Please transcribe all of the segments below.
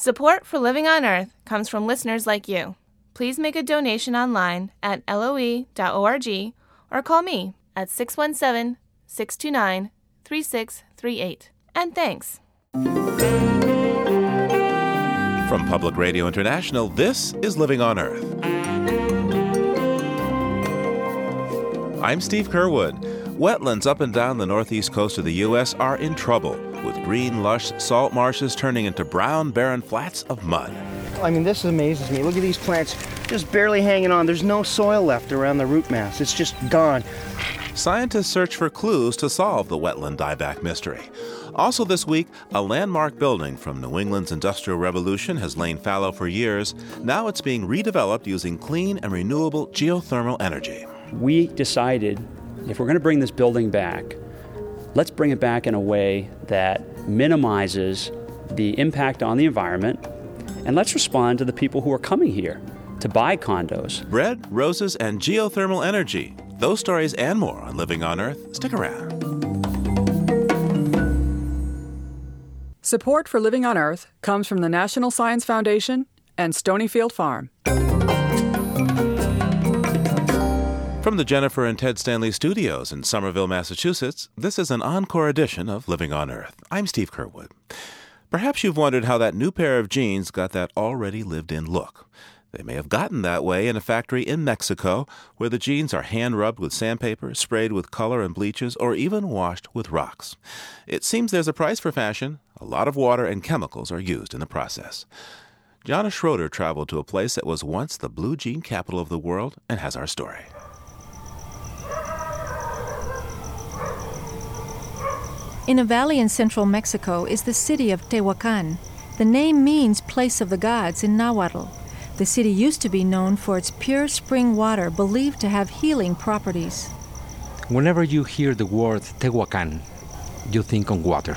Support for Living on Earth comes from listeners like you. Please make a donation online at loe.org or call me at 617 629 3638. And thanks. From Public Radio International, this is Living on Earth. I'm Steve Curwood. Wetlands up and down the northeast coast of the U.S. are in trouble with green, lush salt marshes turning into brown, barren flats of mud. I mean, this amazes me. Look at these plants just barely hanging on. There's no soil left around the root mass, it's just gone. Scientists search for clues to solve the wetland dieback mystery. Also, this week, a landmark building from New England's Industrial Revolution has lain fallow for years. Now it's being redeveloped using clean and renewable geothermal energy. We decided if we're going to bring this building back, let's bring it back in a way that minimizes the impact on the environment, and let's respond to the people who are coming here to buy condos. Bread, roses, and geothermal energy. Those stories and more on Living on Earth. Stick around. Support for Living on Earth comes from the National Science Foundation and Stonyfield Farm. From the Jennifer and Ted Stanley studios in Somerville, Massachusetts, this is an encore edition of Living on Earth. I'm Steve Curwood. Perhaps you've wondered how that new pair of jeans got that already lived in look. They may have gotten that way in a factory in Mexico where the jeans are hand rubbed with sandpaper, sprayed with color and bleaches, or even washed with rocks. It seems there's a price for fashion. A lot of water and chemicals are used in the process. Jana Schroeder traveled to a place that was once the blue jean capital of the world and has our story. In a valley in central Mexico is the city of Tehuacan. The name means place of the gods in Nahuatl. The city used to be known for its pure spring water believed to have healing properties. Whenever you hear the word Tehuacan, you think on water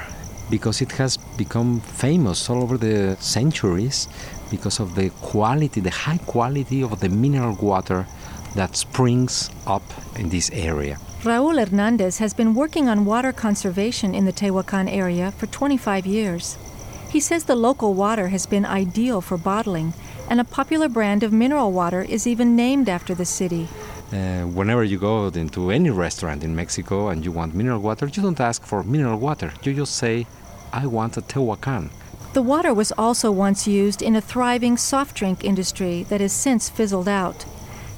because it has become famous all over the centuries because of the quality, the high quality of the mineral water that springs up in this area. Raul Hernandez has been working on water conservation in the Tehuacan area for 25 years. He says the local water has been ideal for bottling, and a popular brand of mineral water is even named after the city. Uh, whenever you go into any restaurant in Mexico and you want mineral water, you don't ask for mineral water. You just say, I want a Tehuacan. The water was also once used in a thriving soft drink industry that has since fizzled out.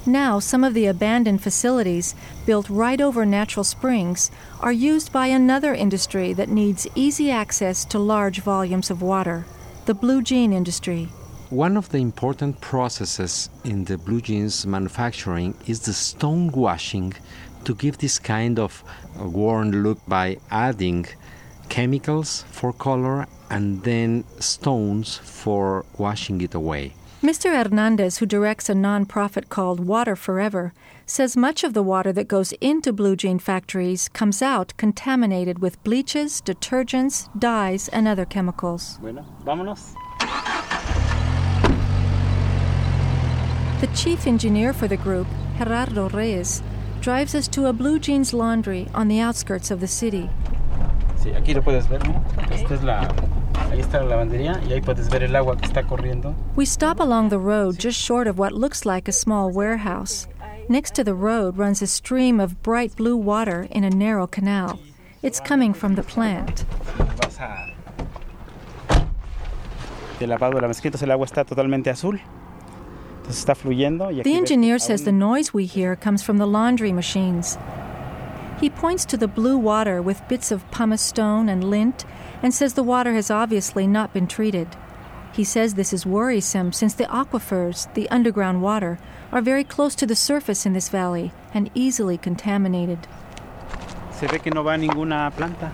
Now, some of the abandoned facilities, built right over natural springs, are used by another industry that needs easy access to large volumes of water the blue jean industry. One of the important processes in the blue jeans manufacturing is the stone washing to give this kind of worn look by adding chemicals for color and then stones for washing it away. Mr. Hernandez, who directs a nonprofit called Water Forever, says much of the water that goes into blue jean factories comes out contaminated with bleaches, detergents, dyes, and other chemicals. Bueno, vámonos. The chief engineer for the group, Gerardo Reyes, drives us to a blue jeans laundry on the outskirts of the city. Sí, aquí lo puedes ver. Esta es la Ahí está la lavandería y ahí puedes ver el agua que está corriendo. We stop along the road just short of what looks like a small warehouse. Next to the road runs a stream of bright blue water in a narrow canal. It's coming from the plant. De lavado de la mezquita, el agua está totalmente azul. Entonces está fluyendo. Y The engineer says the noise we hear comes from the laundry machines. He points to the blue water with bits of pumice stone and lint and says the water has obviously not been treated. He says this is worrisome since the aquifers, the underground water, are very close to the surface in this valley and easily contaminated. Se ve que no va ninguna planta.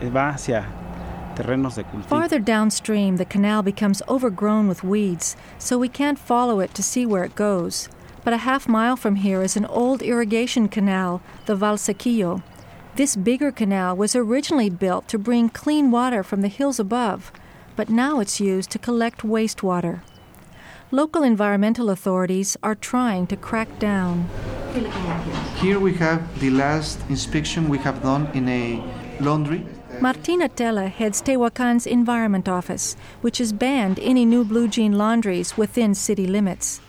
Eh, Va hacia terrenos de cultivo. Farther downstream, the canal becomes overgrown with weeds, so we can't follow it to see where it goes. But a half mile from here is an old irrigation canal, the Valsequillo. This bigger canal was originally built to bring clean water from the hills above, but now it's used to collect wastewater. Local environmental authorities are trying to crack down. Here we have the last inspection we have done in a laundry Martina Atella heads Tehuacan's Environment Office, which has banned any new blue jean laundries within city limits.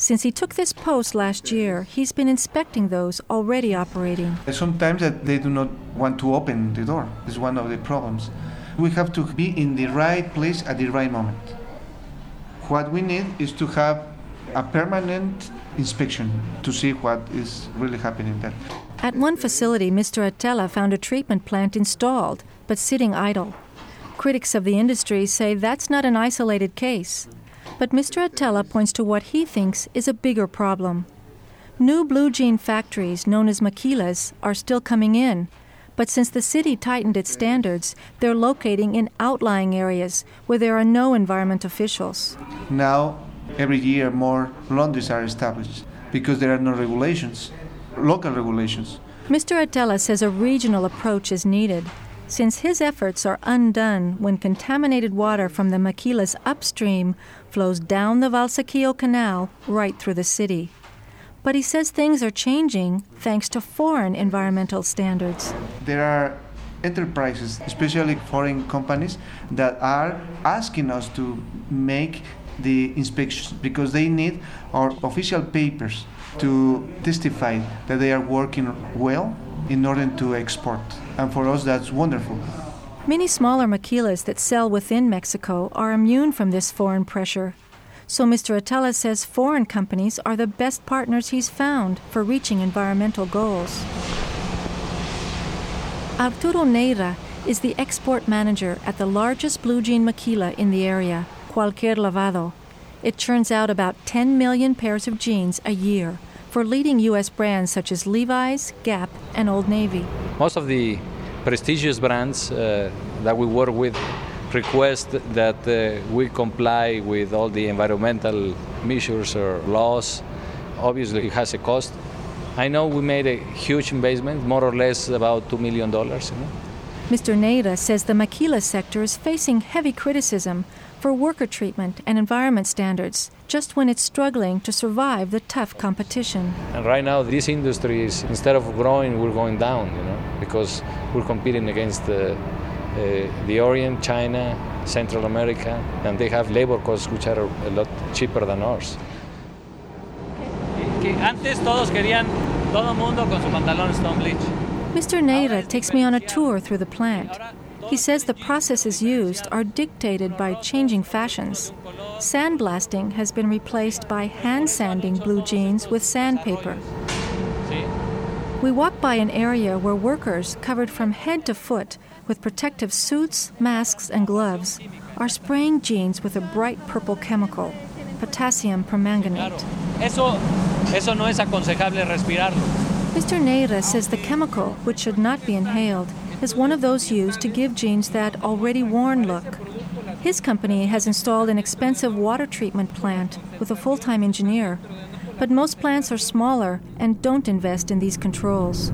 Since he took this post last year, he's been inspecting those already operating. Sometimes that they do not want to open the door. It's one of the problems. We have to be in the right place at the right moment. What we need is to have a permanent inspection to see what is really happening there. At one facility, Mr. Atella found a treatment plant installed, but sitting idle. Critics of the industry say that's not an isolated case. But Mr. Atella points to what he thinks is a bigger problem. New blue jean factories, known as maquilas, are still coming in, but since the city tightened its standards, they're locating in outlying areas where there are no environment officials. Now, every year, more laundries are established because there are no regulations, local regulations. Mr. Atella says a regional approach is needed since his efforts are undone when contaminated water from the maquilas upstream flows down the Valsequillo Canal right through the city. But he says things are changing thanks to foreign environmental standards. There are enterprises, especially foreign companies, that are asking us to make the inspections because they need our official papers to testify that they are working well in order to export. And for us, that's wonderful. Many smaller maquilas that sell within Mexico are immune from this foreign pressure. So Mr. Atella says foreign companies are the best partners he's found for reaching environmental goals. Arturo Neira is the export manager at the largest blue jean maquila in the area, Cualquier Lavado. It churns out about 10 million pairs of jeans a year for leading U.S. brands such as Levi's, Gap, and Old Navy. Most of the prestigious brands uh, that we work with request that uh, we comply with all the environmental measures or laws. Obviously, it has a cost. I know we made a huge investment, more or less about $2 million. You know? Mr. Neira says the maquila sector is facing heavy criticism for worker treatment and environment standards just when it's struggling to survive the tough competition. And right now, this industry is instead of growing, we're going down, you know, because we're competing against the, uh, the Orient, China, Central America, and they have labor costs which are a lot cheaper than ours. antes todos querían todo mundo con su pantalón Stone Bleach. Mr. Neira takes me on a tour through the plant. He says the processes used are dictated by changing fashions. Sandblasting has been replaced by hand sanding blue jeans with sandpaper. We walk by an area where workers, covered from head to foot with protective suits, masks, and gloves, are spraying jeans with a bright purple chemical, potassium permanganate. Eso, eso no es aconsejable respirarlo. Mr. Neira says the chemical, which should not be inhaled, is one of those used to give jeans that already worn look. His company has installed an expensive water treatment plant with a full time engineer, but most plants are smaller and don't invest in these controls.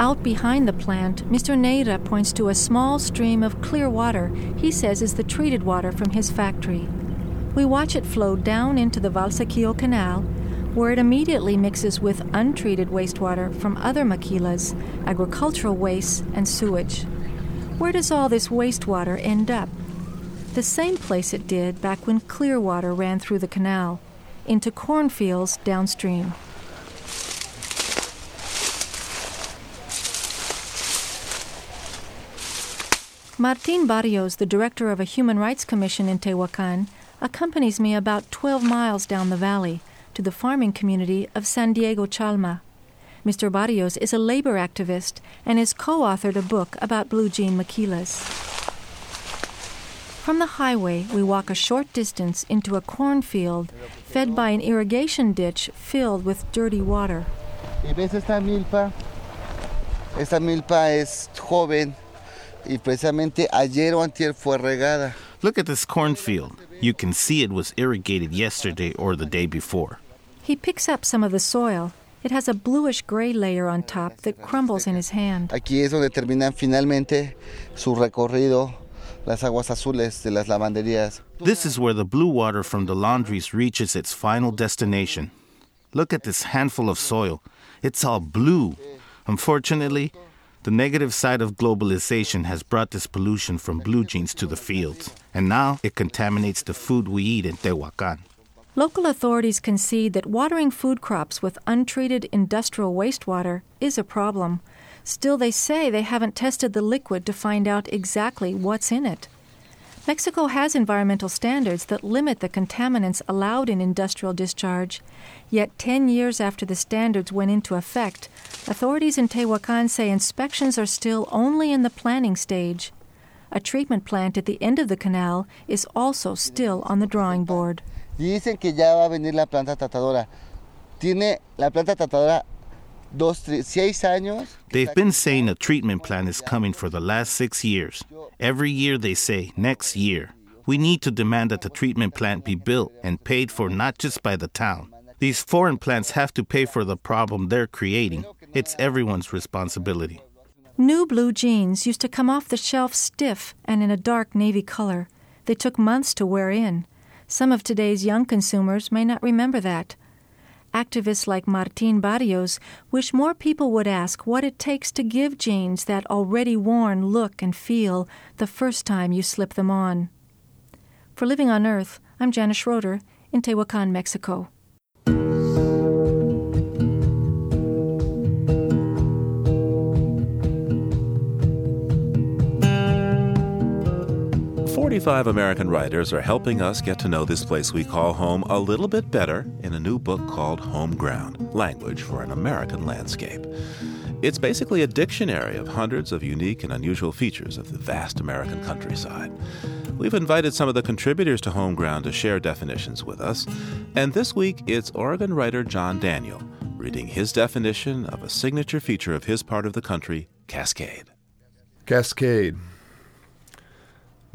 Out behind the plant, Mr. Neira points to a small stream of clear water he says is the treated water from his factory. We watch it flow down into the Valsequillo Canal where it immediately mixes with untreated wastewater from other maquilas, agricultural waste, and sewage. Where does all this wastewater end up? The same place it did back when clear water ran through the canal, into cornfields downstream. Martin Barrios, the director of a human rights commission in Tehuacan, accompanies me about 12 miles down the valley to the farming community of San Diego Chalma. Mr. Barrios is a labor activist and has co authored a book about blue jean maquilas. From the highway, we walk a short distance into a cornfield fed by an irrigation ditch filled with dirty water. esta milpa? Esta milpa es joven y precisamente ayer o antier fue regada. Look at this cornfield. You can see it was irrigated yesterday or the day before. He picks up some of the soil. It has a bluish gray layer on top that crumbles in his hand. Aquí es donde terminan finalmente su recorrido las aguas azules de las lavanderías. This is where the blue water from the laundries reaches its final destination. Look at this handful of soil. It's all blue. Unfortunately, the negative side of globalization has brought this pollution from blue jeans to the fields, and now it contaminates the food we eat in Tehuacan. Local authorities concede that watering food crops with untreated industrial wastewater is a problem. Still, they say they haven't tested the liquid to find out exactly what's in it. Mexico has environmental standards that limit the contaminants allowed in industrial discharge. Yet, 10 years after the standards went into effect, authorities in Tehuacan say inspections are still only in the planning stage. A treatment plant at the end of the canal is also still on the drawing board. Dicen que ya va a venir la planta tratadora. Tiene la planta tratadora dos, tres, seis años. They've been saying a treatment plan is coming for the last six years. Every year they say, next year. We need to demand that the treatment plant be built and paid for not just by the town. These foreign plants have to pay for the problem they're creating. It's everyone's responsibility. New blue jeans used to come off the shelf stiff and in a dark navy color. They took months to wear in. Some of today's young consumers may not remember that. Activists like Martin Barrios wish more people would ask what it takes to give jeans that already worn look and feel the first time you slip them on. For Living on Earth, I'm Janice Schroeder in Tehuacan, Mexico. 45 American writers are helping us get to know this place we call home a little bit better in a new book called Home Ground Language for an American Landscape. It's basically a dictionary of hundreds of unique and unusual features of the vast American countryside. We've invited some of the contributors to Home Ground to share definitions with us, and this week it's Oregon writer John Daniel reading his definition of a signature feature of his part of the country, Cascade. Cascade.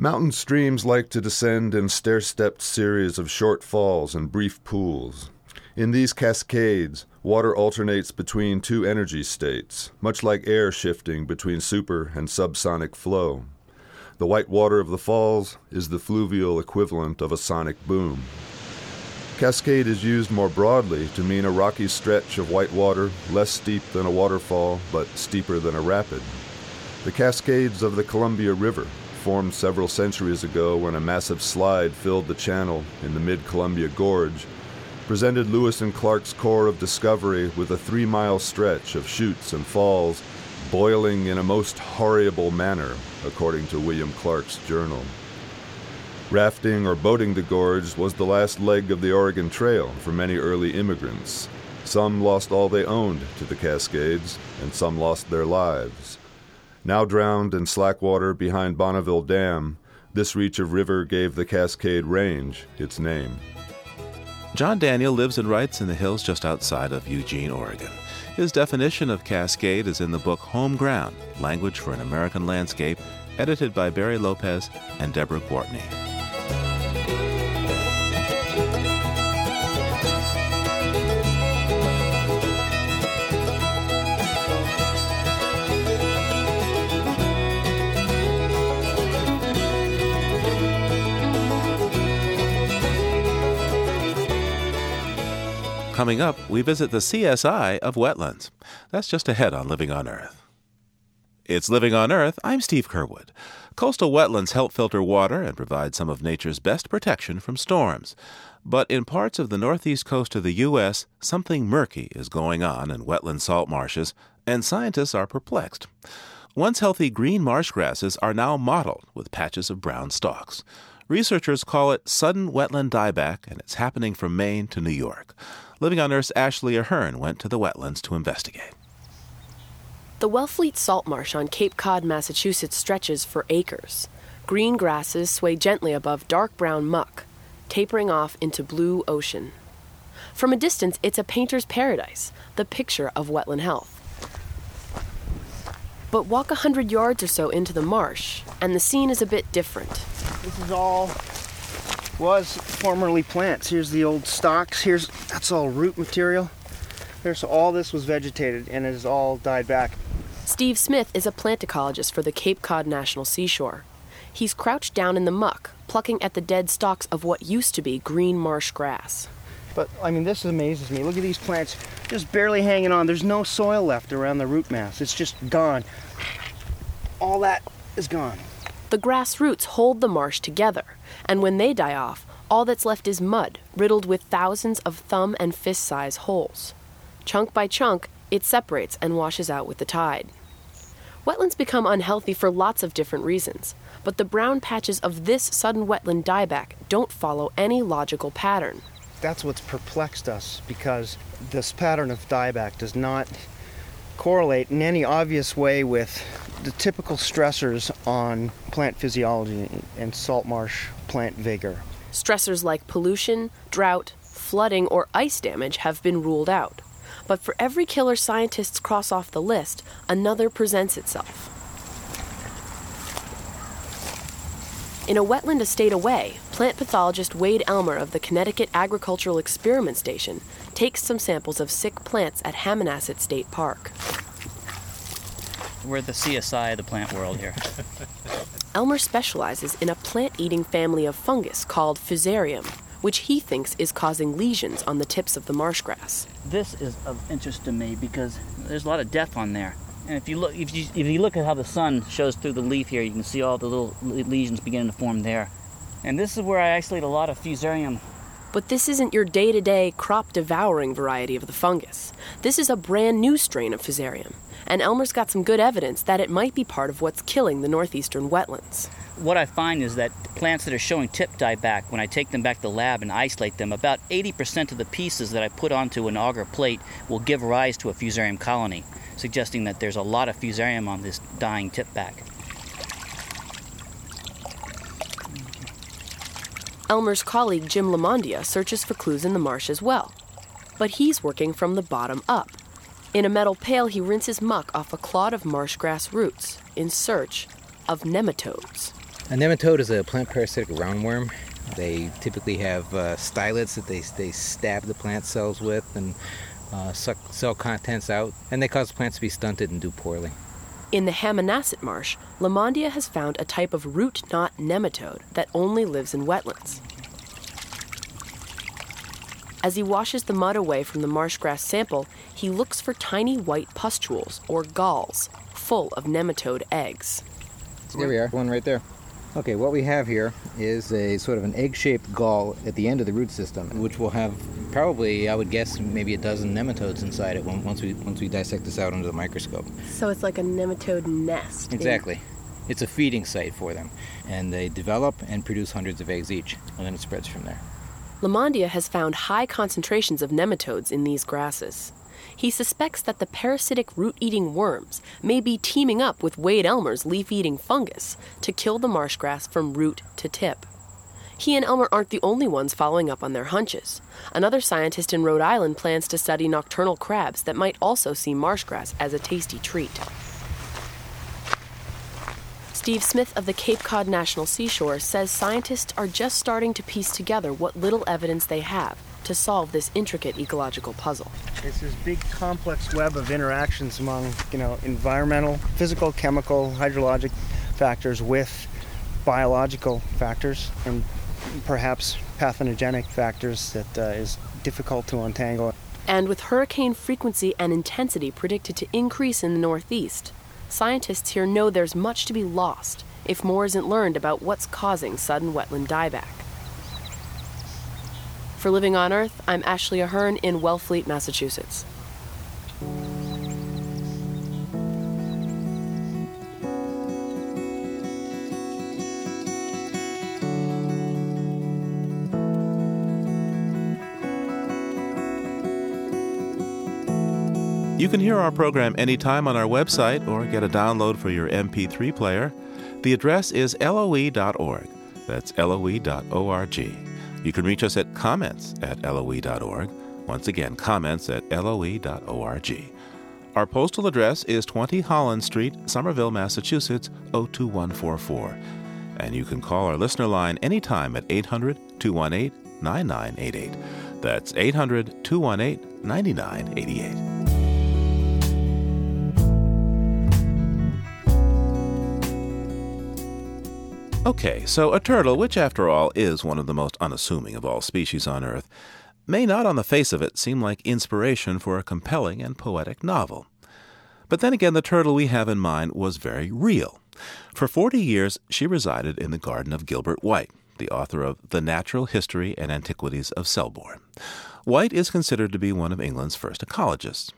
Mountain streams like to descend in stair stepped series of short falls and brief pools. In these cascades, water alternates between two energy states, much like air shifting between super and subsonic flow. The white water of the falls is the fluvial equivalent of a sonic boom. Cascade is used more broadly to mean a rocky stretch of white water, less steep than a waterfall, but steeper than a rapid. The Cascades of the Columbia River formed several centuries ago when a massive slide filled the channel in the mid Columbia Gorge, presented Lewis and Clark's Corps of Discovery with a three mile stretch of chutes and falls boiling in a most horrible manner, according to William Clark's journal. Rafting or boating the gorge was the last leg of the Oregon Trail for many early immigrants. Some lost all they owned to the Cascades, and some lost their lives. Now drowned in slack water behind Bonneville Dam, this reach of river gave the Cascade Range its name. John Daniel lives and writes in the hills just outside of Eugene, Oregon. His definition of cascade is in the book Home Ground Language for an American Landscape, edited by Barry Lopez and Deborah Gwartney. Coming up, we visit the CSI of wetlands. That's just ahead on Living on Earth. It's Living on Earth. I'm Steve Curwood. Coastal wetlands help filter water and provide some of nature's best protection from storms. But in parts of the northeast coast of the U.S., something murky is going on in wetland salt marshes, and scientists are perplexed. Once healthy green marsh grasses are now mottled with patches of brown stalks. Researchers call it sudden wetland dieback, and it's happening from Maine to New York. Living on Earth's Ashley Ahern went to the wetlands to investigate. The Wellfleet Salt Marsh on Cape Cod, Massachusetts stretches for acres. Green grasses sway gently above dark brown muck, tapering off into blue ocean. From a distance, it's a painter's paradise, the picture of wetland health. But walk a hundred yards or so into the marsh, and the scene is a bit different. This is all was formerly plants. Here's the old stalks. Here's that's all root material. There's all this was vegetated and it has all died back. Steve Smith is a plant ecologist for the Cape Cod National Seashore. He's crouched down in the muck, plucking at the dead stalks of what used to be green marsh grass. But I mean, this amazes me. Look at these plants just barely hanging on. There's no soil left around the root mass, it's just gone. All that is gone. The grass roots hold the marsh together, and when they die off, all that's left is mud, riddled with thousands of thumb and fist size holes. Chunk by chunk, it separates and washes out with the tide. Wetlands become unhealthy for lots of different reasons, but the brown patches of this sudden wetland dieback don't follow any logical pattern. That's what's perplexed us because this pattern of dieback does not correlate in any obvious way with the typical stressors on plant physiology and salt marsh plant vigor. Stressors like pollution, drought, flooding, or ice damage have been ruled out. But for every killer scientists cross off the list, another presents itself. In a wetland estate away, plant pathologist Wade Elmer of the Connecticut Agricultural Experiment Station takes some samples of sick plants at Hammonasset State Park. We're the CSI of the plant world here. Elmer specializes in a plant eating family of fungus called Fusarium, which he thinks is causing lesions on the tips of the marsh grass. This is of interest to me because there's a lot of death on there. And if you look, if you, if you look at how the sun shows through the leaf here, you can see all the little lesions beginning to form there. And this is where I isolate a lot of Fusarium. But this isn't your day to day crop devouring variety of the fungus. This is a brand new strain of Fusarium and Elmer's got some good evidence that it might be part of what's killing the northeastern wetlands. What I find is that plants that are showing tip dieback, when I take them back to the lab and isolate them, about 80% of the pieces that I put onto an agar plate will give rise to a fusarium colony, suggesting that there's a lot of fusarium on this dying tip back. Elmer's colleague Jim Lamondia searches for clues in the marsh as well. But he's working from the bottom up. In a metal pail, he rinses muck off a clod of marsh grass roots in search of nematodes. A nematode is a plant parasitic roundworm. They typically have uh, stylets that they, they stab the plant cells with and uh, suck cell contents out, and they cause plants to be stunted and do poorly. In the Hammonasset marsh, Lamondia has found a type of root knot nematode that only lives in wetlands. As he washes the mud away from the marsh grass sample, he looks for tiny white pustules, or galls, full of nematode eggs. There we are, one right there. Okay, what we have here is a sort of an egg-shaped gall at the end of the root system, which will have probably, I would guess, maybe a dozen nematodes inside it once we once we dissect this out under the microscope. So it's like a nematode nest. Exactly. It's a feeding site for them, and they develop and produce hundreds of eggs each, and then it spreads from there. Lamondia has found high concentrations of nematodes in these grasses. He suspects that the parasitic root eating worms may be teaming up with Wade Elmer's leaf eating fungus to kill the marsh grass from root to tip. He and Elmer aren't the only ones following up on their hunches. Another scientist in Rhode Island plans to study nocturnal crabs that might also see marsh grass as a tasty treat. Steve Smith of the Cape Cod National Seashore says scientists are just starting to piece together what little evidence they have to solve this intricate ecological puzzle. It's this big complex web of interactions among, you know, environmental, physical, chemical, hydrologic factors with biological factors and perhaps pathogenic factors that uh, is difficult to untangle. And with hurricane frequency and intensity predicted to increase in the Northeast, scientists here know there's much to be lost if more isn't learned about what's causing sudden wetland dieback. For Living on Earth, I'm Ashley Ahern in Wellfleet, Massachusetts. You can hear our program anytime on our website or get a download for your MP3 player. The address is loe.org. That's loe.org. You can reach us at comments at loe.org. Once again, comments at loe.org. Our postal address is 20 Holland Street, Somerville, Massachusetts 02144. And you can call our listener line anytime at 800 218 9988. That's 800 218 9988. Okay, so a turtle, which after all is one of the most unassuming of all species on Earth, may not on the face of it seem like inspiration for a compelling and poetic novel. But then again, the turtle we have in mind was very real. For 40 years, she resided in the garden of Gilbert White, the author of The Natural History and Antiquities of Selborne. White is considered to be one of England's first ecologists.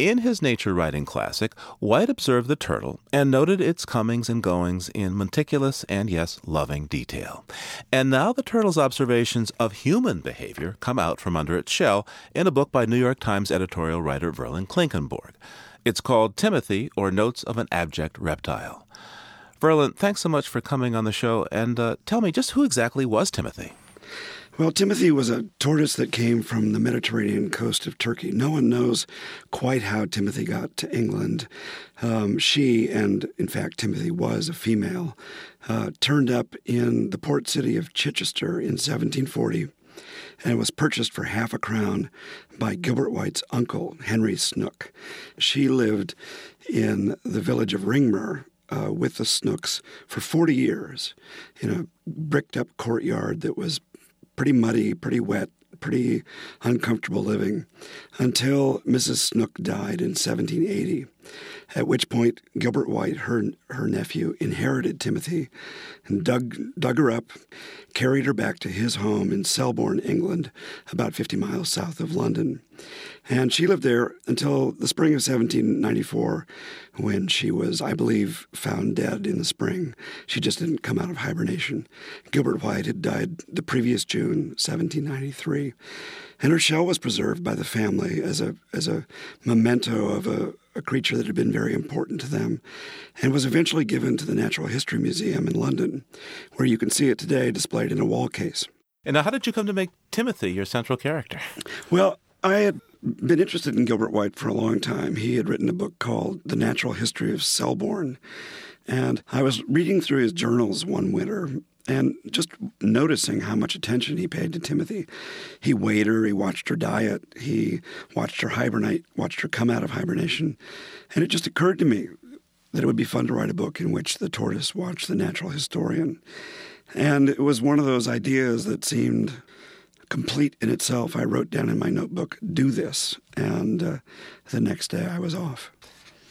In his nature writing classic, White observed the turtle and noted its comings and goings in meticulous and, yes, loving detail. And now the turtle's observations of human behavior come out from under its shell in a book by New York Times editorial writer Verlin Klinkenborg. It's called Timothy, or Notes of an Abject Reptile. Verlin, thanks so much for coming on the show, and uh, tell me just who exactly was Timothy? Well, Timothy was a tortoise that came from the Mediterranean coast of Turkey. No one knows quite how Timothy got to England. Um, she, and in fact, Timothy was a female, uh, turned up in the port city of Chichester in 1740 and was purchased for half a crown by Gilbert White's uncle, Henry Snooke. She lived in the village of Ringmer uh, with the Snookes for 40 years in a bricked up courtyard that was pretty muddy, pretty wet, pretty uncomfortable living until Mrs. Snooke died in 1780, at which point Gilbert White, her, her nephew, inherited Timothy and dug, dug her up, carried her back to his home in Selborne, England, about 50 miles south of London. And she lived there until the spring of 1794, when she was, I believe, found dead in the spring. She just didn't come out of hibernation. Gilbert White had died the previous June, 1793. And her shell was preserved by the family as a, as a memento of a, a creature that had been very important to them, and was eventually given to the Natural History Museum in London, where you can see it today displayed in a wall case. And now, how did you come to make Timothy your central character? Well, I had been interested in Gilbert White for a long time. He had written a book called The Natural History of Selborne. And I was reading through his journals one winter and just noticing how much attention he paid to Timothy. He weighed her, he watched her diet, he watched her hibernate, watched her come out of hibernation. And it just occurred to me that it would be fun to write a book in which the tortoise watched the natural historian. And it was one of those ideas that seemed complete in itself. I wrote down in my notebook, do this. And uh, the next day I was off.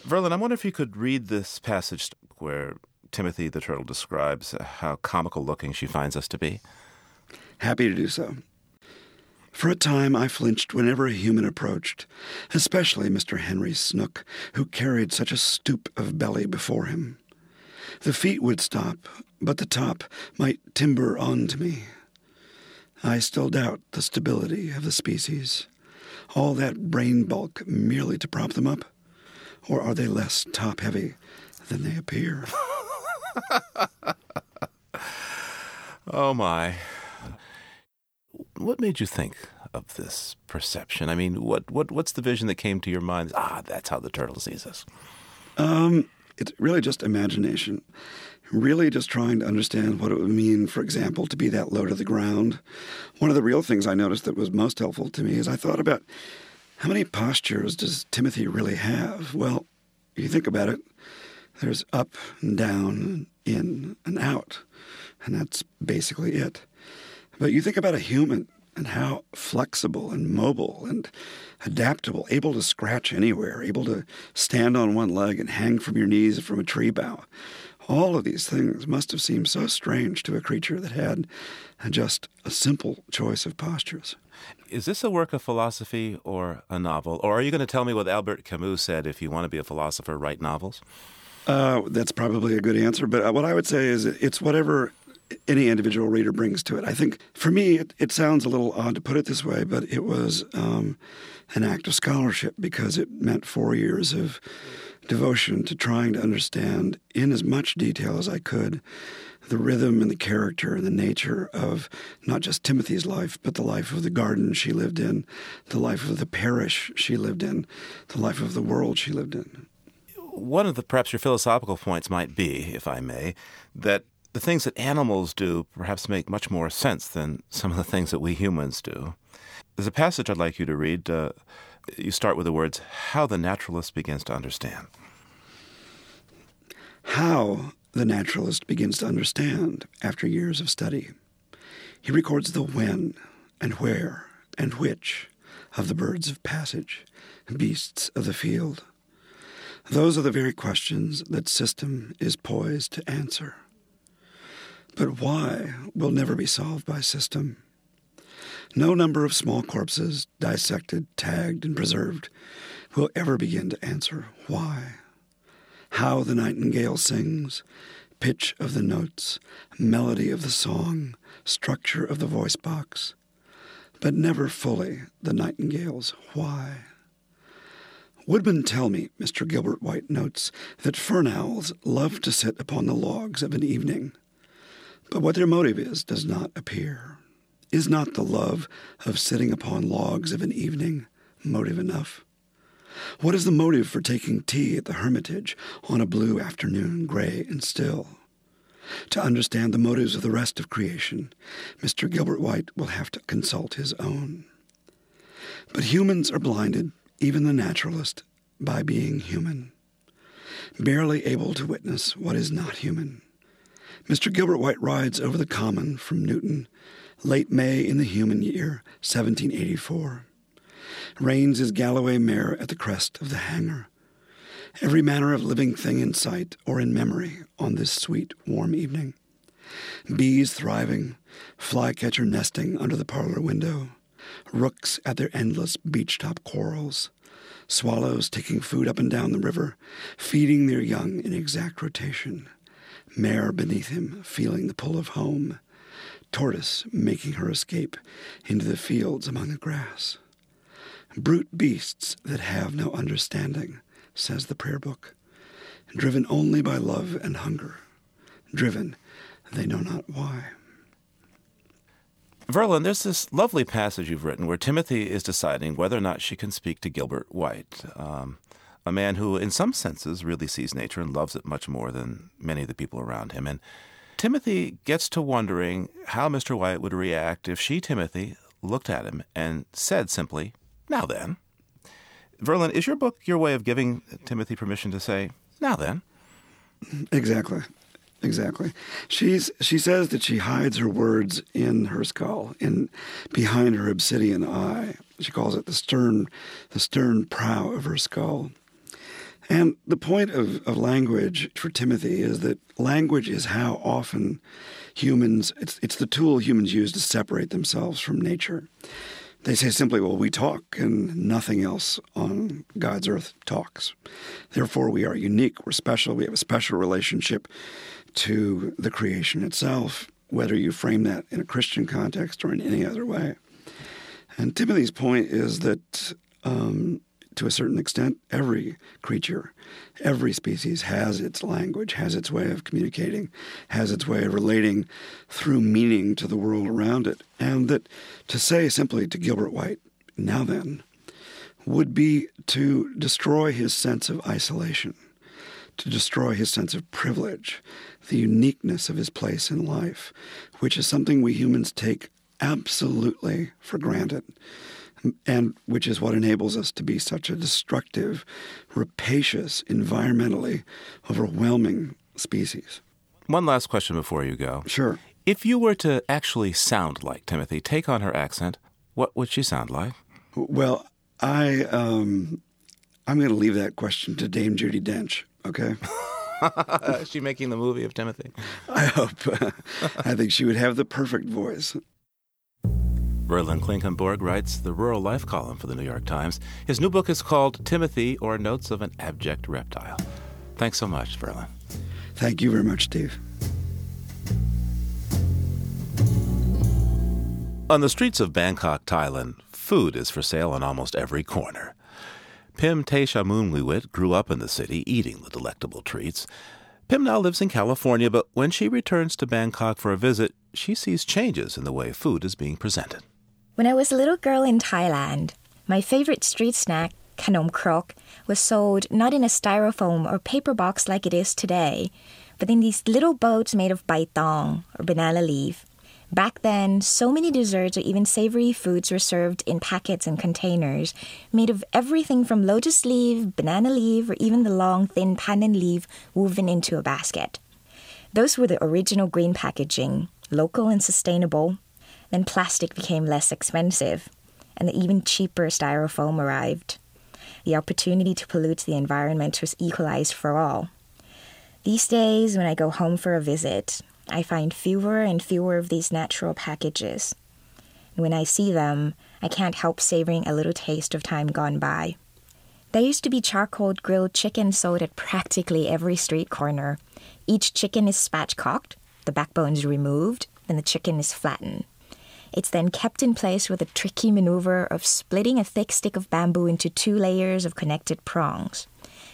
Verlin, I wonder if you could read this passage where Timothy the turtle describes how comical looking she finds us to be. Happy to do so. For a time, I flinched whenever a human approached, especially Mr. Henry Snooke, who carried such a stoop of belly before him. The feet would stop, but the top might timber on to me. I still doubt the stability of the species. All that brain bulk merely to prop them up? Or are they less top heavy than they appear? oh my. What made you think of this perception? I mean, what, what what's the vision that came to your mind? Ah, that's how the turtle sees us. Um, it's really just imagination. Really just trying to understand what it would mean, for example, to be that low to the ground. One of the real things I noticed that was most helpful to me is I thought about how many postures does Timothy really have? Well, if you think about it, there's up and down, in and out, and that's basically it. But you think about a human and how flexible and mobile and adaptable, able to scratch anywhere, able to stand on one leg and hang from your knees from a tree bough. All of these things must have seemed so strange to a creature that had just a simple choice of postures. Is this a work of philosophy or a novel? Or are you going to tell me what Albert Camus said if you want to be a philosopher, write novels? Uh, that's probably a good answer. But uh, what I would say is it's whatever any individual reader brings to it. I think for me, it, it sounds a little odd to put it this way, but it was um, an act of scholarship because it meant four years of devotion to trying to understand in as much detail as I could the rhythm and the character and the nature of not just Timothy's life, but the life of the garden she lived in, the life of the parish she lived in, the life of the world she lived in. One of the perhaps your philosophical points might be, if I may, that the things that animals do perhaps make much more sense than some of the things that we humans do. There's a passage I'd like you to read. Uh, you start with the words, How the Naturalist Begins to Understand. How the naturalist begins to understand after years of study. He records the when and where and which of the birds of passage, beasts of the field? Those are the very questions that system is poised to answer. But why will never be solved by system. No number of small corpses, dissected, tagged, and preserved, will ever begin to answer why. How the nightingale sings, pitch of the notes, melody of the song, structure of the voice box, but never fully the nightingale's why. Woodmen tell me, Mr. Gilbert White notes, that fern owls love to sit upon the logs of an evening, but what their motive is does not appear. Is not the love of sitting upon logs of an evening motive enough? What is the motive for taking tea at the Hermitage on a blue afternoon, gray and still? To understand the motives of the rest of creation, Mr. Gilbert White will have to consult his own. But humans are blinded, even the naturalist, by being human, barely able to witness what is not human. Mr. Gilbert White rides over the common from Newton late May in the human year, 1784. Reins his Galloway mare at the crest of the hanger. Every manner of living thing in sight or in memory on this sweet, warm evening. Bees thriving, flycatcher nesting under the parlor window, rooks at their endless beech-top quarrels, swallows taking food up and down the river, feeding their young in exact rotation, mare beneath him feeling the pull of home, tortoise making her escape into the fields among the grass. Brute beasts that have no understanding, says the prayer book, driven only by love and hunger, driven they know not why. Verlin, there's this lovely passage you've written where Timothy is deciding whether or not she can speak to Gilbert White, um, a man who, in some senses, really sees nature and loves it much more than many of the people around him. And Timothy gets to wondering how Mr. White would react if she, Timothy, looked at him and said simply, Now then. Verlin, is your book your way of giving Timothy permission to say, Now then? Exactly. Exactly. She's she says that she hides her words in her skull, in behind her obsidian eye. She calls it the stern the stern prow of her skull. And the point of, of language for Timothy is that language is how often humans, it's, it's the tool humans use to separate themselves from nature. They say simply, well, we talk and nothing else on God's earth talks. Therefore, we are unique, we're special, we have a special relationship to the creation itself, whether you frame that in a Christian context or in any other way. And Timothy's point is that um, to a certain extent, every creature, every species has its language, has its way of communicating, has its way of relating through meaning to the world around it. And that to say simply to Gilbert White, now then, would be to destroy his sense of isolation, to destroy his sense of privilege, the uniqueness of his place in life, which is something we humans take absolutely for granted and which is what enables us to be such a destructive, rapacious, environmentally overwhelming species. One last question before you go. Sure. If you were to actually sound like Timothy, take on her accent, what would she sound like? Well, I um, I'm going to leave that question to Dame Judi Dench. Okay. Is she making the movie of Timothy? I hope. I think she would have the perfect voice. Verlin Klinkenborg writes the Rural Life column for the New York Times. His new book is called Timothy or Notes of an Abject Reptile. Thanks so much, Verlin. Thank you very much, Steve. On the streets of Bangkok, Thailand, food is for sale on almost every corner. Pim Techamuanvivit grew up in the city eating the delectable treats. Pim now lives in California, but when she returns to Bangkok for a visit, she sees changes in the way food is being presented. When I was a little girl in Thailand, my favorite street snack, kanom krok, was sold not in a styrofoam or paper box like it is today, but in these little boats made of baitong or banana leaf. Back then, so many desserts or even savory foods were served in packets and containers made of everything from lotus leaf, banana leaf, or even the long, thin pandan leaf woven into a basket. Those were the original green packaging, local and sustainable, then plastic became less expensive. and the even cheaper styrofoam arrived. The opportunity to pollute the environment was equalized for all. These days, when I go home for a visit, I find fewer and fewer of these natural packages. When I see them, I can't help savoring a little taste of time gone by. There used to be charcoal grilled chicken sold at practically every street corner. Each chicken is spatchcocked, the backbone is removed, and the chicken is flattened. It's then kept in place with a tricky maneuver of splitting a thick stick of bamboo into two layers of connected prongs.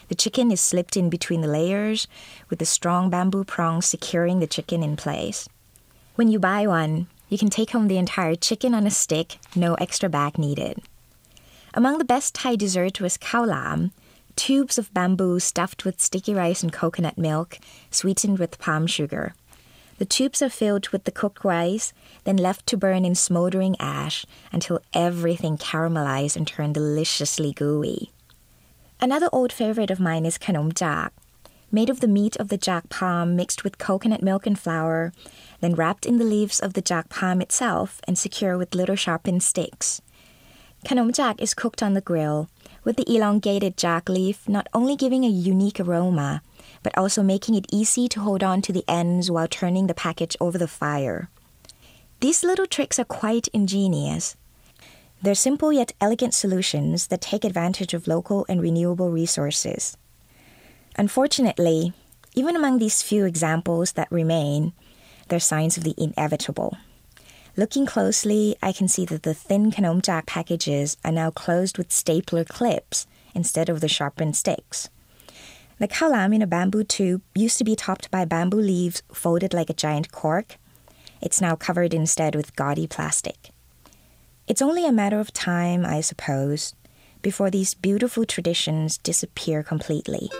The chicken is slipped in between the layers, with the strong bamboo prongs securing the chicken in place. When you buy one, you can take home the entire chicken on a stick, no extra bag needed. Among the best Thai dessert was khao lam, tubes of bamboo stuffed with sticky rice and coconut milk, sweetened with palm sugar. The tubes are filled with the cooked rice, then left to burn in smoldering ash until everything caramelized and turned deliciously gooey. Another old favorite of mine is kanom jak, made of the meat of the jak palm mixed with coconut milk and flour, then wrapped in the leaves of the jak palm itself and secured with little sharpened sticks. Kanom jak is cooked on the grill, with the elongated jak leaf not only giving a unique aroma, but also making it easy to hold on to the ends while turning the package over the fire. These little tricks are quite ingenious. They're simple yet elegant solutions that take advantage of local and renewable resources. Unfortunately, even among these few examples that remain, there are signs of the inevitable. Looking closely, I can see that the thin Kanom Jak packages are now closed with stapler clips instead of the sharpened sticks. The khao lam in a bamboo tube used to be topped by bamboo leaves folded like a giant cork. It's now covered instead with gaudy plastic. It's only a matter of time, I suppose, before these beautiful traditions disappear completely.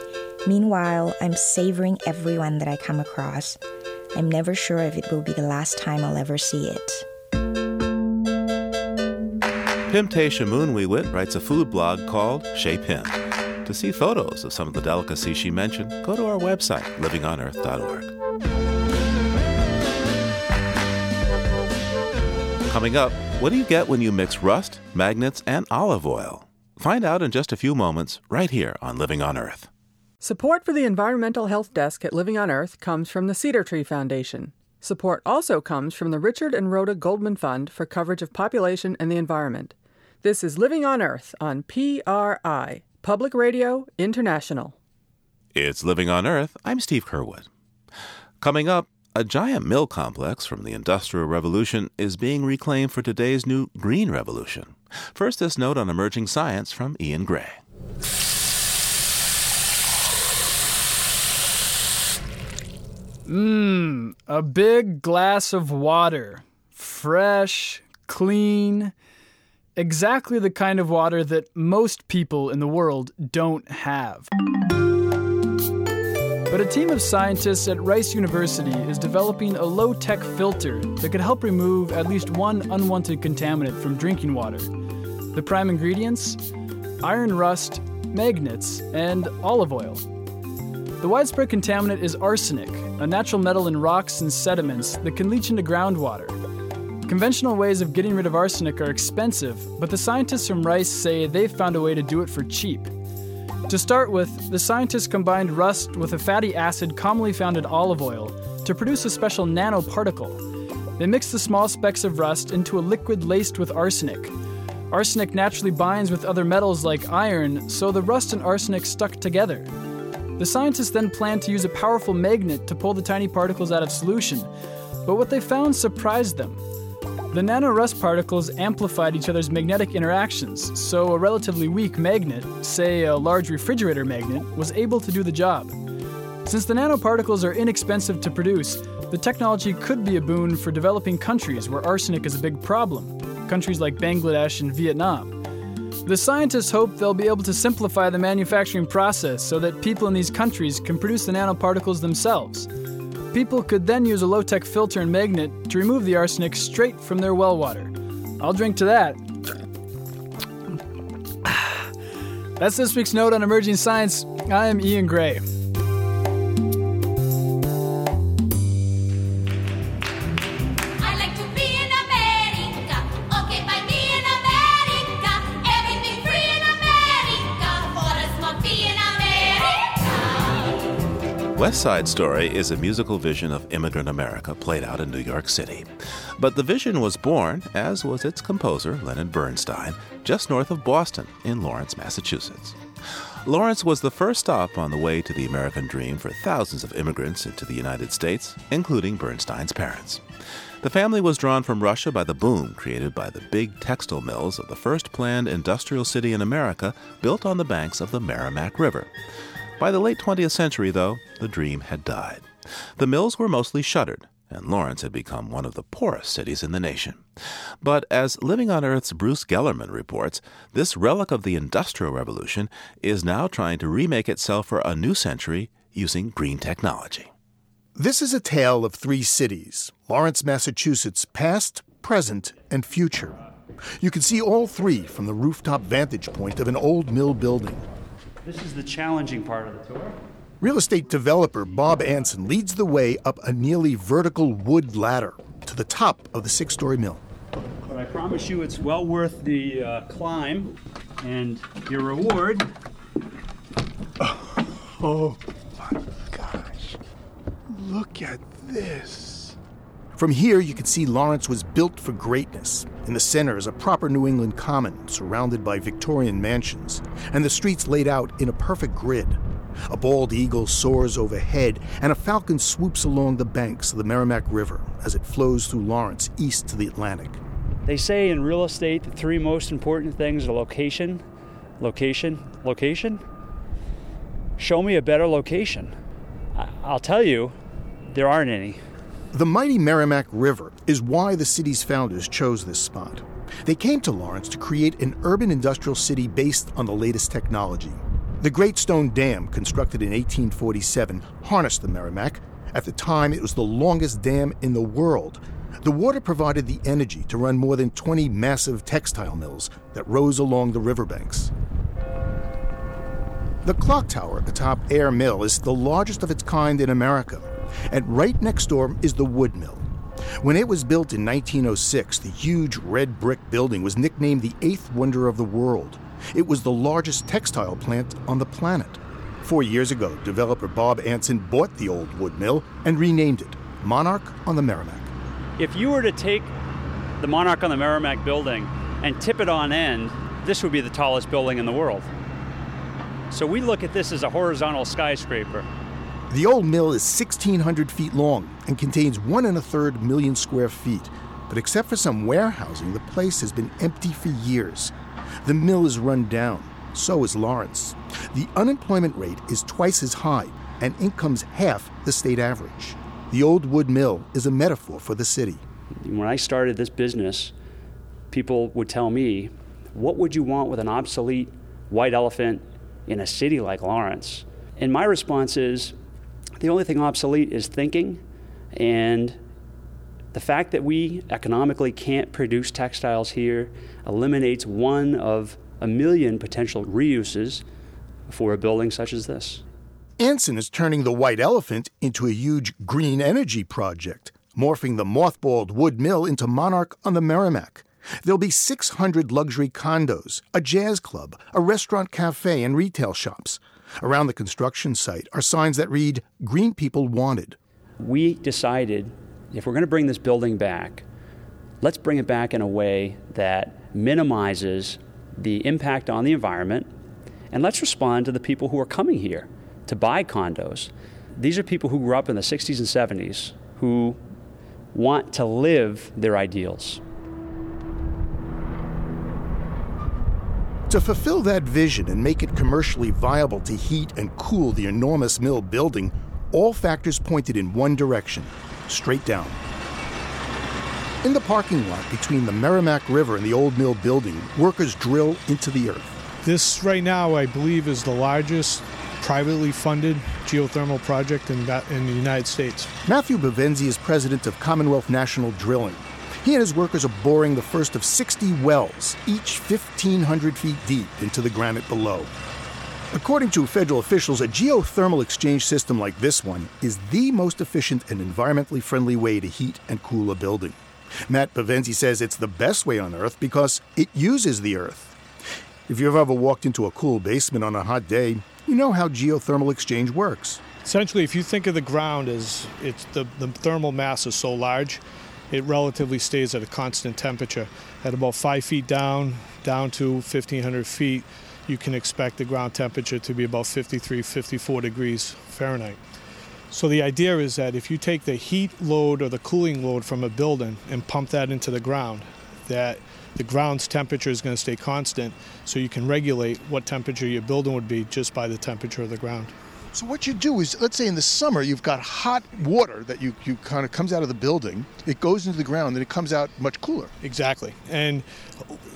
Meanwhile, I'm savoring every one that I come across. I'm never sure if it will be the last time I'll ever see it. Pim Techamuanvivit writes a food blog called Chez Pim. To see photos of some of the delicacies she mentioned, go to our website, livingonearth.org. Coming up, what do you get when you mix rust, magnets, and olive oil? Find out in just a few moments, right here on Living on Earth. Support for the Environmental Health Desk at Living on Earth comes from the Cedar Tree Foundation. Support also comes from the Richard and Rhoda Goldman Fund for coverage of population and the environment. This is Living on Earth on PRI, Public Radio International. It's Living on Earth. I'm Steve Curwood. Coming up, a giant mill complex from the Industrial Revolution is being reclaimed for today's new Green Revolution. First, this note on emerging science from Ian Gray. Mmm, a big glass of water. Fresh, clean, exactly the kind of water that most people in the world don't have. But a team of scientists at Rice University is developing a low tech filter that could help remove at least one unwanted contaminant from drinking water. The prime ingredients? Iron rust, magnets, and olive oil. The widespread contaminant is arsenic, a natural metal in rocks and sediments that can leach into groundwater. Conventional ways of getting rid of arsenic are expensive, but the scientists from Rice say they've found a way to do it for cheap. To start with, the scientists combined rust with a fatty acid commonly found in olive oil to produce a special nanoparticle. They mixed the small specks of rust into a liquid laced with arsenic. Arsenic naturally binds with other metals like iron, so the rust and arsenic stuck together. The scientists then planned to use a powerful magnet to pull the tiny particles out of solution, but what they found surprised them. The nanorust particles amplified each other's magnetic interactions, so a relatively weak magnet, say a large refrigerator magnet, was able to do the job. Since the nanoparticles are inexpensive to produce, the technology could be a boon for developing countries where arsenic is a big problem, countries like Bangladesh and Vietnam. The scientists hope they'll be able to simplify the manufacturing process so that people in these countries can produce the nanoparticles themselves. People could then use a low tech filter and magnet to remove the arsenic straight from their well water. I'll drink to that. That's this week's note on emerging science. I am Ian Gray. West Side Story is a musical vision of immigrant America played out in New York City. But the vision was born, as was its composer, Leonard Bernstein, just north of Boston in Lawrence, Massachusetts. Lawrence was the first stop on the way to the American dream for thousands of immigrants into the United States, including Bernstein's parents. The family was drawn from Russia by the boom created by the big textile mills of the first planned industrial city in America built on the banks of the Merrimack River. By the late 20th century, though, the dream had died. The mills were mostly shuttered, and Lawrence had become one of the poorest cities in the nation. But as Living on Earth's Bruce Gellerman reports, this relic of the Industrial Revolution is now trying to remake itself for a new century using green technology. This is a tale of three cities Lawrence, Massachusetts, past, present, and future. You can see all three from the rooftop vantage point of an old mill building. This is the challenging part of the tour. Real estate developer Bob Ansin leads the way up a nearly vertical wood ladder to the top of the six story mill. But I promise you it's well worth the uh, climb and your reward. Oh my gosh. Look at this. From here, you can see Lawrence was built for greatness. In the center is a proper New England common surrounded by Victorian mansions, and the streets laid out in a perfect grid. A bald eagle soars overhead, and a falcon swoops along the banks of the Merrimack River as it flows through Lawrence east to the Atlantic. They say in real estate the three most important things are location, location, location. Show me a better location. I'll tell you, there aren't any. The mighty Merrimack River is why the city's founders chose this spot. They came to Lawrence to create an urban industrial city based on the latest technology. The Great Stone Dam, constructed in 1847, harnessed the Merrimack. At the time, it was the longest dam in the world. The water provided the energy to run more than 20 massive textile mills that rose along the riverbanks. The clock tower atop Ayer Mill is the largest of its kind in America, and right next door is the wood mill. When it was built in 1906, the huge red brick building was nicknamed the eighth wonder of the world. It was the largest textile plant on the planet. Four years ago, developer Bob Ansin bought the old wood mill and renamed it Monarch on the Merrimack. If you were to take the Monarch on the Merrimack building and tip it on end, this would be the tallest building in the world. So we look at this as a horizontal skyscraper. The old mill is 1,600 feet long and contains one and a third million square feet. But except for some warehousing, the place has been empty for years. The mill is run down. So is Lawrence. The unemployment rate is twice as high, and income's half the state average. The old wood mill is a metaphor for the city. When I started this business, people would tell me, What would you want with an obsolete white elephant in a city like Lawrence? And my response is, the only thing obsolete is thinking, and the fact that we economically can't produce textiles here eliminates one of a million potential reuses for a building such as this. Ansin is turning the white elephant into a huge green energy project, morphing the mothballed wood mill into Monarch on the Merrimack. There'll be 600 luxury condos, a jazz club, a restaurant cafe, and retail shops. Around the construction site are signs that read, Green People Wanted. We decided if we're going to bring this building back, let's bring it back in a way that minimizes the impact on the environment, and let's respond to the people who are coming here to buy condos. These are people who grew up in the 60s and 70s who want to live their ideals. To fulfill that vision and make it commercially viable to heat and cool the enormous mill building, all factors pointed in one direction straight down. In the parking lot between the Merrimack River and the old mill building, workers drill into the earth. This, right now, I believe, is the largest privately funded geothermal project in, in the United States. Matthew Bavenzi is president of Commonwealth National Drilling. He and his workers are boring the first of 60 wells, each 1,500 feet deep into the granite below. According to federal officials, a geothermal exchange system like this one is the most efficient and environmentally friendly way to heat and cool a building. Matt Bavenzi says it's the best way on Earth because it uses the Earth. If you've ever walked into a cool basement on a hot day, you know how geothermal exchange works. Essentially, if you think of the ground as it's the, the thermal mass is so large, it relatively stays at a constant temperature. At about five feet down, down to 1,500 feet, you can expect the ground temperature to be about 53, 54 degrees Fahrenheit. So the idea is that if you take the heat load or the cooling load from a building and pump that into the ground, that the ground's temperature is going to stay constant so you can regulate what temperature your building would be just by the temperature of the ground. So what you do is, let's say in the summer, you've got hot water that you, you kind of comes out of the building. It goes into the ground, and it comes out much cooler. Exactly. And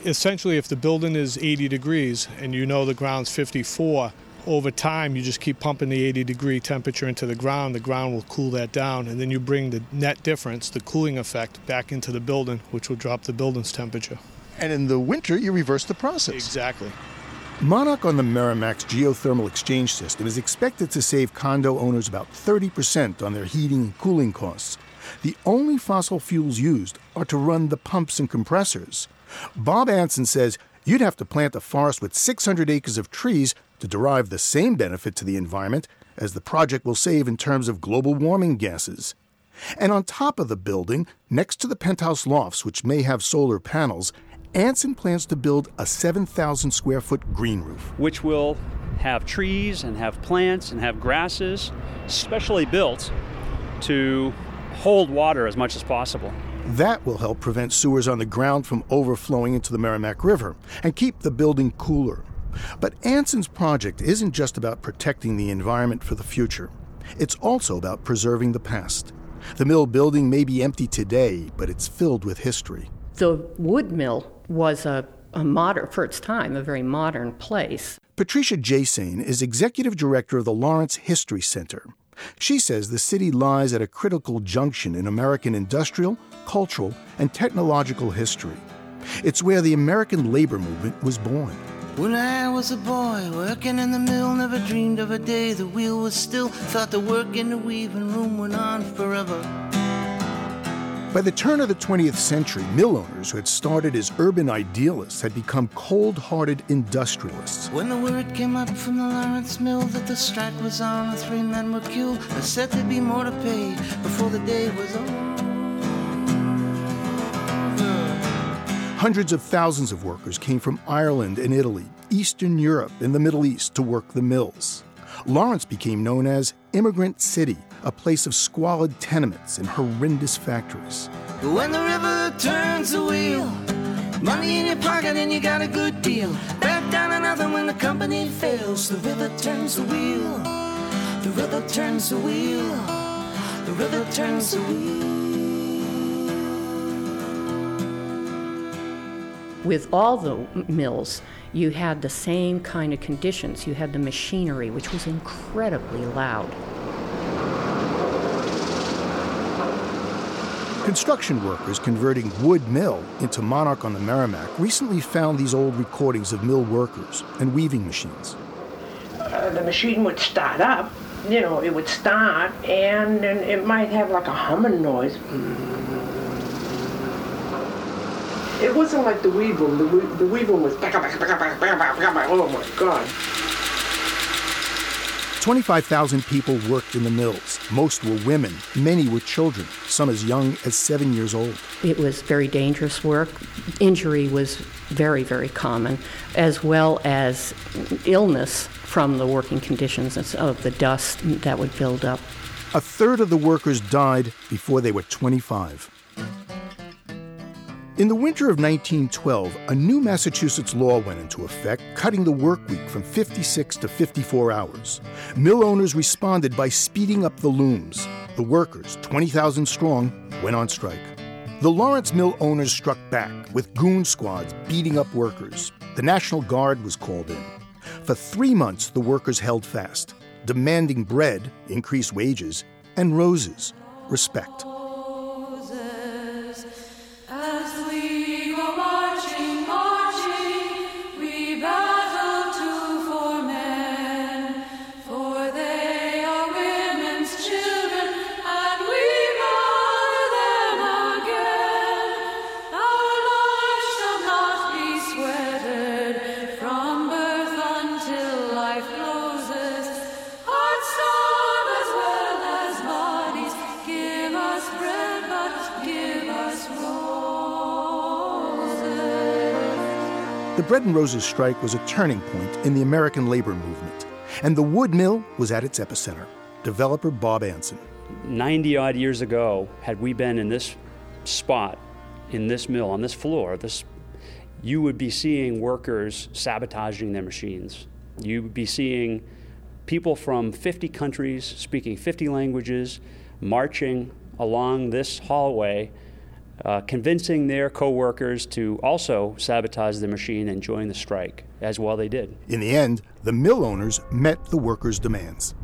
essentially, if the building is 80 degrees and you know the ground's 54, over time you just keep pumping the 80 degree temperature into the ground. The ground will cool that down, and then you bring the net difference, the cooling effect, back into the building, which will drop the building's temperature. And in the winter, you reverse the process. Exactly. Monarch on the Merrimack's geothermal exchange system is expected to save condo owners about 30% on their heating and cooling costs. The only fossil fuels used are to run the pumps and compressors. Bob Ansin says you'd have to plant a forest with 600 acres of trees to derive the same benefit to the environment as the project will save in terms of global warming gases. And on top of the building, next to the penthouse lofts, which may have solar panels, Ansin plans to build a 7,000 square foot green roof. Which will have trees and have plants and have grasses, specially built to hold water as much as possible. That will help prevent sewers on the ground from overflowing into the Merrimack River and keep the building cooler. But Ansin's project isn't just about protecting the environment for the future, it's also about preserving the past. The mill building may be empty today, but it's filled with history. The wood mill was a, a modern, for its time, a very modern place. Patricia Jasane is executive director of the Lawrence History Center. She says the city lies at a critical junction in American industrial, cultural, and technological history. It's where the American labor movement was born. When I was a boy working in the mill, never dreamed of a day the wheel was still. Thought the work in the weaving room went on forever. By the turn of the 20th century, mill owners who had started as urban idealists had become cold hearted industrialists. When the word came up from the Lawrence Mill that the strike was on and three men were killed, I said there'd be more to pay before the day was over. Hundreds of thousands of workers came from Ireland and Italy, Eastern Europe, and the Middle East to work the mills. Lawrence became known as Immigrant City, a place of squalid tenements and horrendous factories. When the river turns the wheel, money in your pocket and you got a good deal. Back down another when the company fails. The river turns the wheel. The river turns the wheel. The river turns the wheel. With all the mills, you had the same kind of conditions. You had the machinery, which was incredibly loud. Construction workers converting wood mill into Monarch on the Merrimack recently found these old recordings of mill workers and weaving machines. Uh, the machine would start up, you know, it would start and, and it might have like a humming noise. It wasn't like the weave room. The, we- the weave room was. Oh my God. 25,000 people worked in the mills. Most were women, many were children, some as young as seven years old. It was very dangerous work. Injury was very, very common, as well as illness from the working conditions of the dust that would build up. A third of the workers died before they were 25. In the winter of 1912, a new Massachusetts law went into effect, cutting the work week from 56 to 54 hours. Mill owners responded by speeding up the looms. The workers, 20,000 strong, went on strike. The Lawrence Mill owners struck back, with goon squads beating up workers. The National Guard was called in. For three months, the workers held fast, demanding bread, increased wages, and roses, respect. Bread and Roses strike was a turning point in the American labor movement, and the wood mill was at its epicenter. Developer Bob Ansin. 90 odd years ago, had we been in this spot, in this mill, on this floor, this, you would be seeing workers sabotaging their machines. You would be seeing people from 50 countries speaking 50 languages marching along this hallway, uh, convincing their coworkers to also sabotage the machine and join the strike, as well they did. In the end, the mill owners met the workers' demands.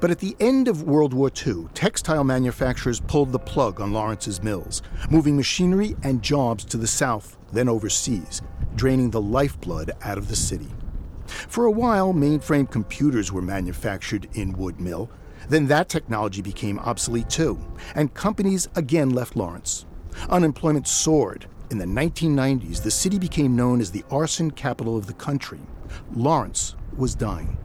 But at the end of World War II, textile manufacturers pulled the plug on Lawrence's mills, moving machinery and jobs to the south, then overseas, draining the lifeblood out of the city. For a while, mainframe computers were manufactured in Wood Mill. Then that technology became obsolete too, and companies again left Lawrence. Unemployment soared. In the 1990s, the city became known as the arson capital of the country. Lawrence was dying.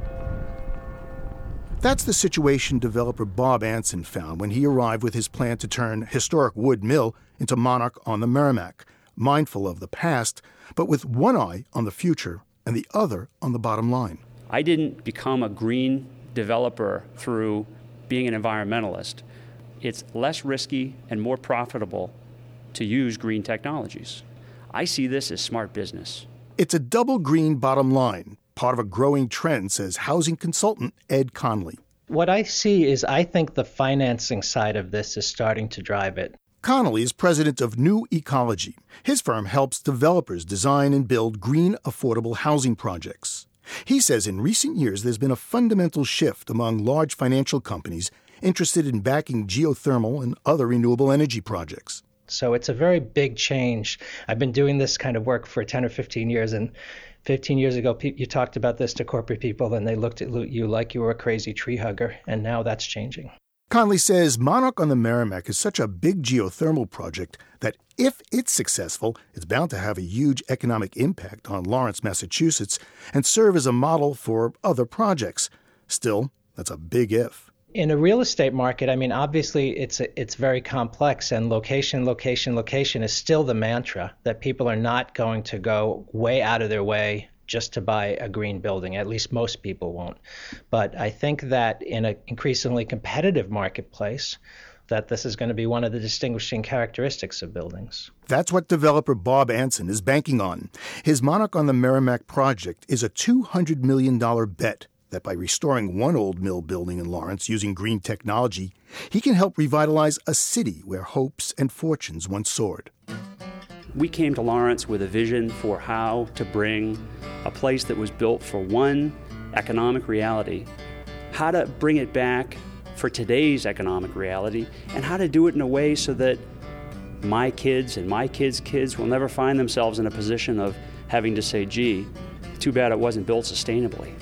That's the situation developer Bob Ansin found when he arrived with his plan to turn historic Wood Mill into Monarch on the Merrimack, mindful of the past, but with one eye on the future and the other on the bottom line. I didn't become a green developer through being an environmentalist. It's less risky and more profitable to use green technologies. I see this as smart business. It's a double green bottom line, part of a growing trend, says housing consultant Ed Connelly. What I see is I think the financing side of this is starting to drive it. Connelly is president of New Ecology. His firm helps developers design and build green, affordable housing projects. He says in recent years there's been a fundamental shift among large financial companies interested in backing geothermal and other renewable energy projects. So it's a very big change. I've been doing this kind of work for 10 or 15 years, and 15 years ago, you talked about this to corporate people, and they looked at you like you were a crazy tree hugger, and now that's changing. Connelly says Monarch on the Merrimack is such a big geothermal project that if it's successful, it's bound to have a huge economic impact on Lawrence, Massachusetts, and serve as a model for other projects. Still, that's a big if. In a real estate market, I mean, obviously it's it's very complex, and location, location, location is still the mantra that people are not going to go way out of their way just to buy a green building. At least most people won't. But I think that in an increasingly competitive marketplace, that this is going to be one of the distinguishing characteristics of buildings. That's what developer Bob Ansin is banking on. His Monarch on the Merrimack project is a $200 million bet that by restoring one old mill building in Lawrence using green technology, he can help revitalize a city where hopes and fortunes once soared. We came to Lawrence with a vision for how to bring a place that was built for one economic reality, how to bring it back for today's economic reality, and how to do it in a way so that my kids and my kids' kids will never find themselves in a position of having to say, gee, too bad it wasn't built sustainably.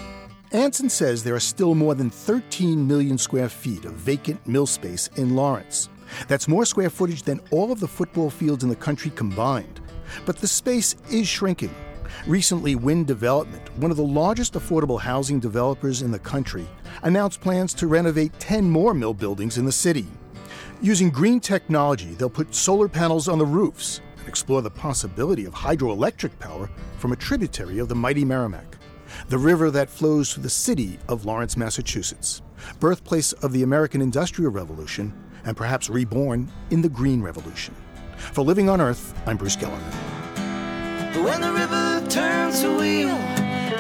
Ansin says there are still more than 13 million square feet of vacant mill space in Lawrence. That's more square footage than all of the football fields in the country combined. But the space is shrinking. Recently, Winn Development, one of the largest affordable housing developers in the country, announced plans to renovate 10 more mill buildings in the city. Using green technology, they'll put solar panels on the roofs and explore the possibility of hydroelectric power from a tributary of the mighty Merrimack, the river that flows through the city of Lawrence, Massachusetts, birthplace of the American Industrial Revolution and perhaps reborn in the Green Revolution. For Living on Earth, I'm Bruce Gellerman. When the river turns the wheel,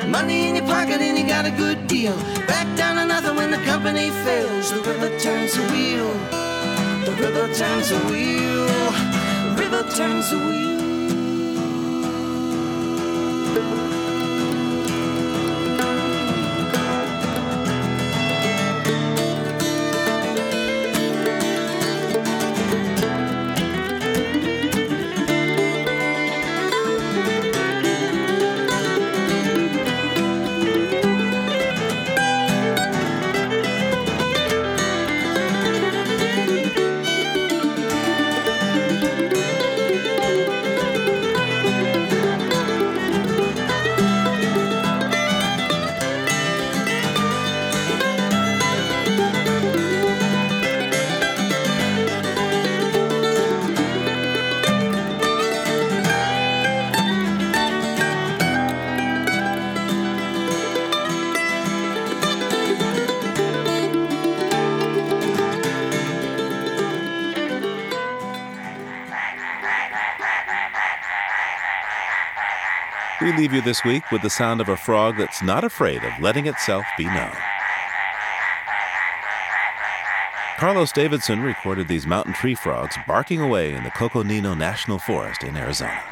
money in your pocket and you got a good deal. Back down another when the company fails. The river turns the wheel. The river turns the wheel. River turns the wheel. We leave you this week with the sound of a frog that's not afraid of letting itself be known. Carlos Davidson recorded these mountain tree frogs barking away in the Coconino National Forest in Arizona.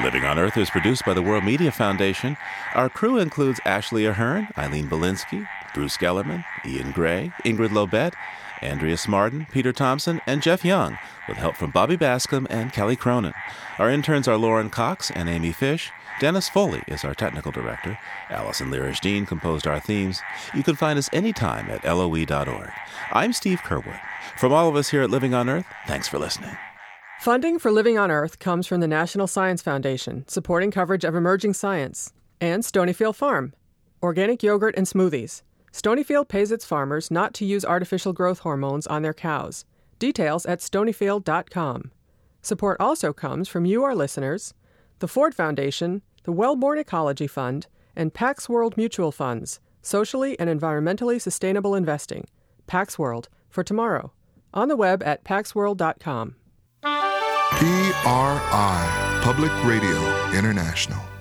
Living on Earth is produced by the World Media Foundation. Our crew includes Ashley Ahern, Eileen Bolinsky, Bruce Gellerman, Ian Gray, Ingrid Lobet, Andrea Smarden, Peter Thompson, and Jeff Young, with help from Bobby Bascom and Kelly Cronin. Our interns are Lauren Cox and Amy Fish. Dennis Foley is our technical director. Allison Lirish Dean composed our themes. You can find us anytime at loe.org. I'm Steve Curwood. From all of us here at Living on Earth, thanks for listening. Funding for Living on Earth comes from the National Science Foundation, supporting coverage of emerging science, and Stonyfield Farm, organic yogurt and smoothies. Stonyfield pays its farmers not to use artificial growth hormones on their cows. Details at stonyfield.com. Support also comes from you, our listeners, the Ford Foundation, the Wellborn Ecology Fund, and Pax World Mutual Funds, socially and environmentally sustainable investing. Pax World for tomorrow. On the web at paxworld.com. PRI, Public Radio International.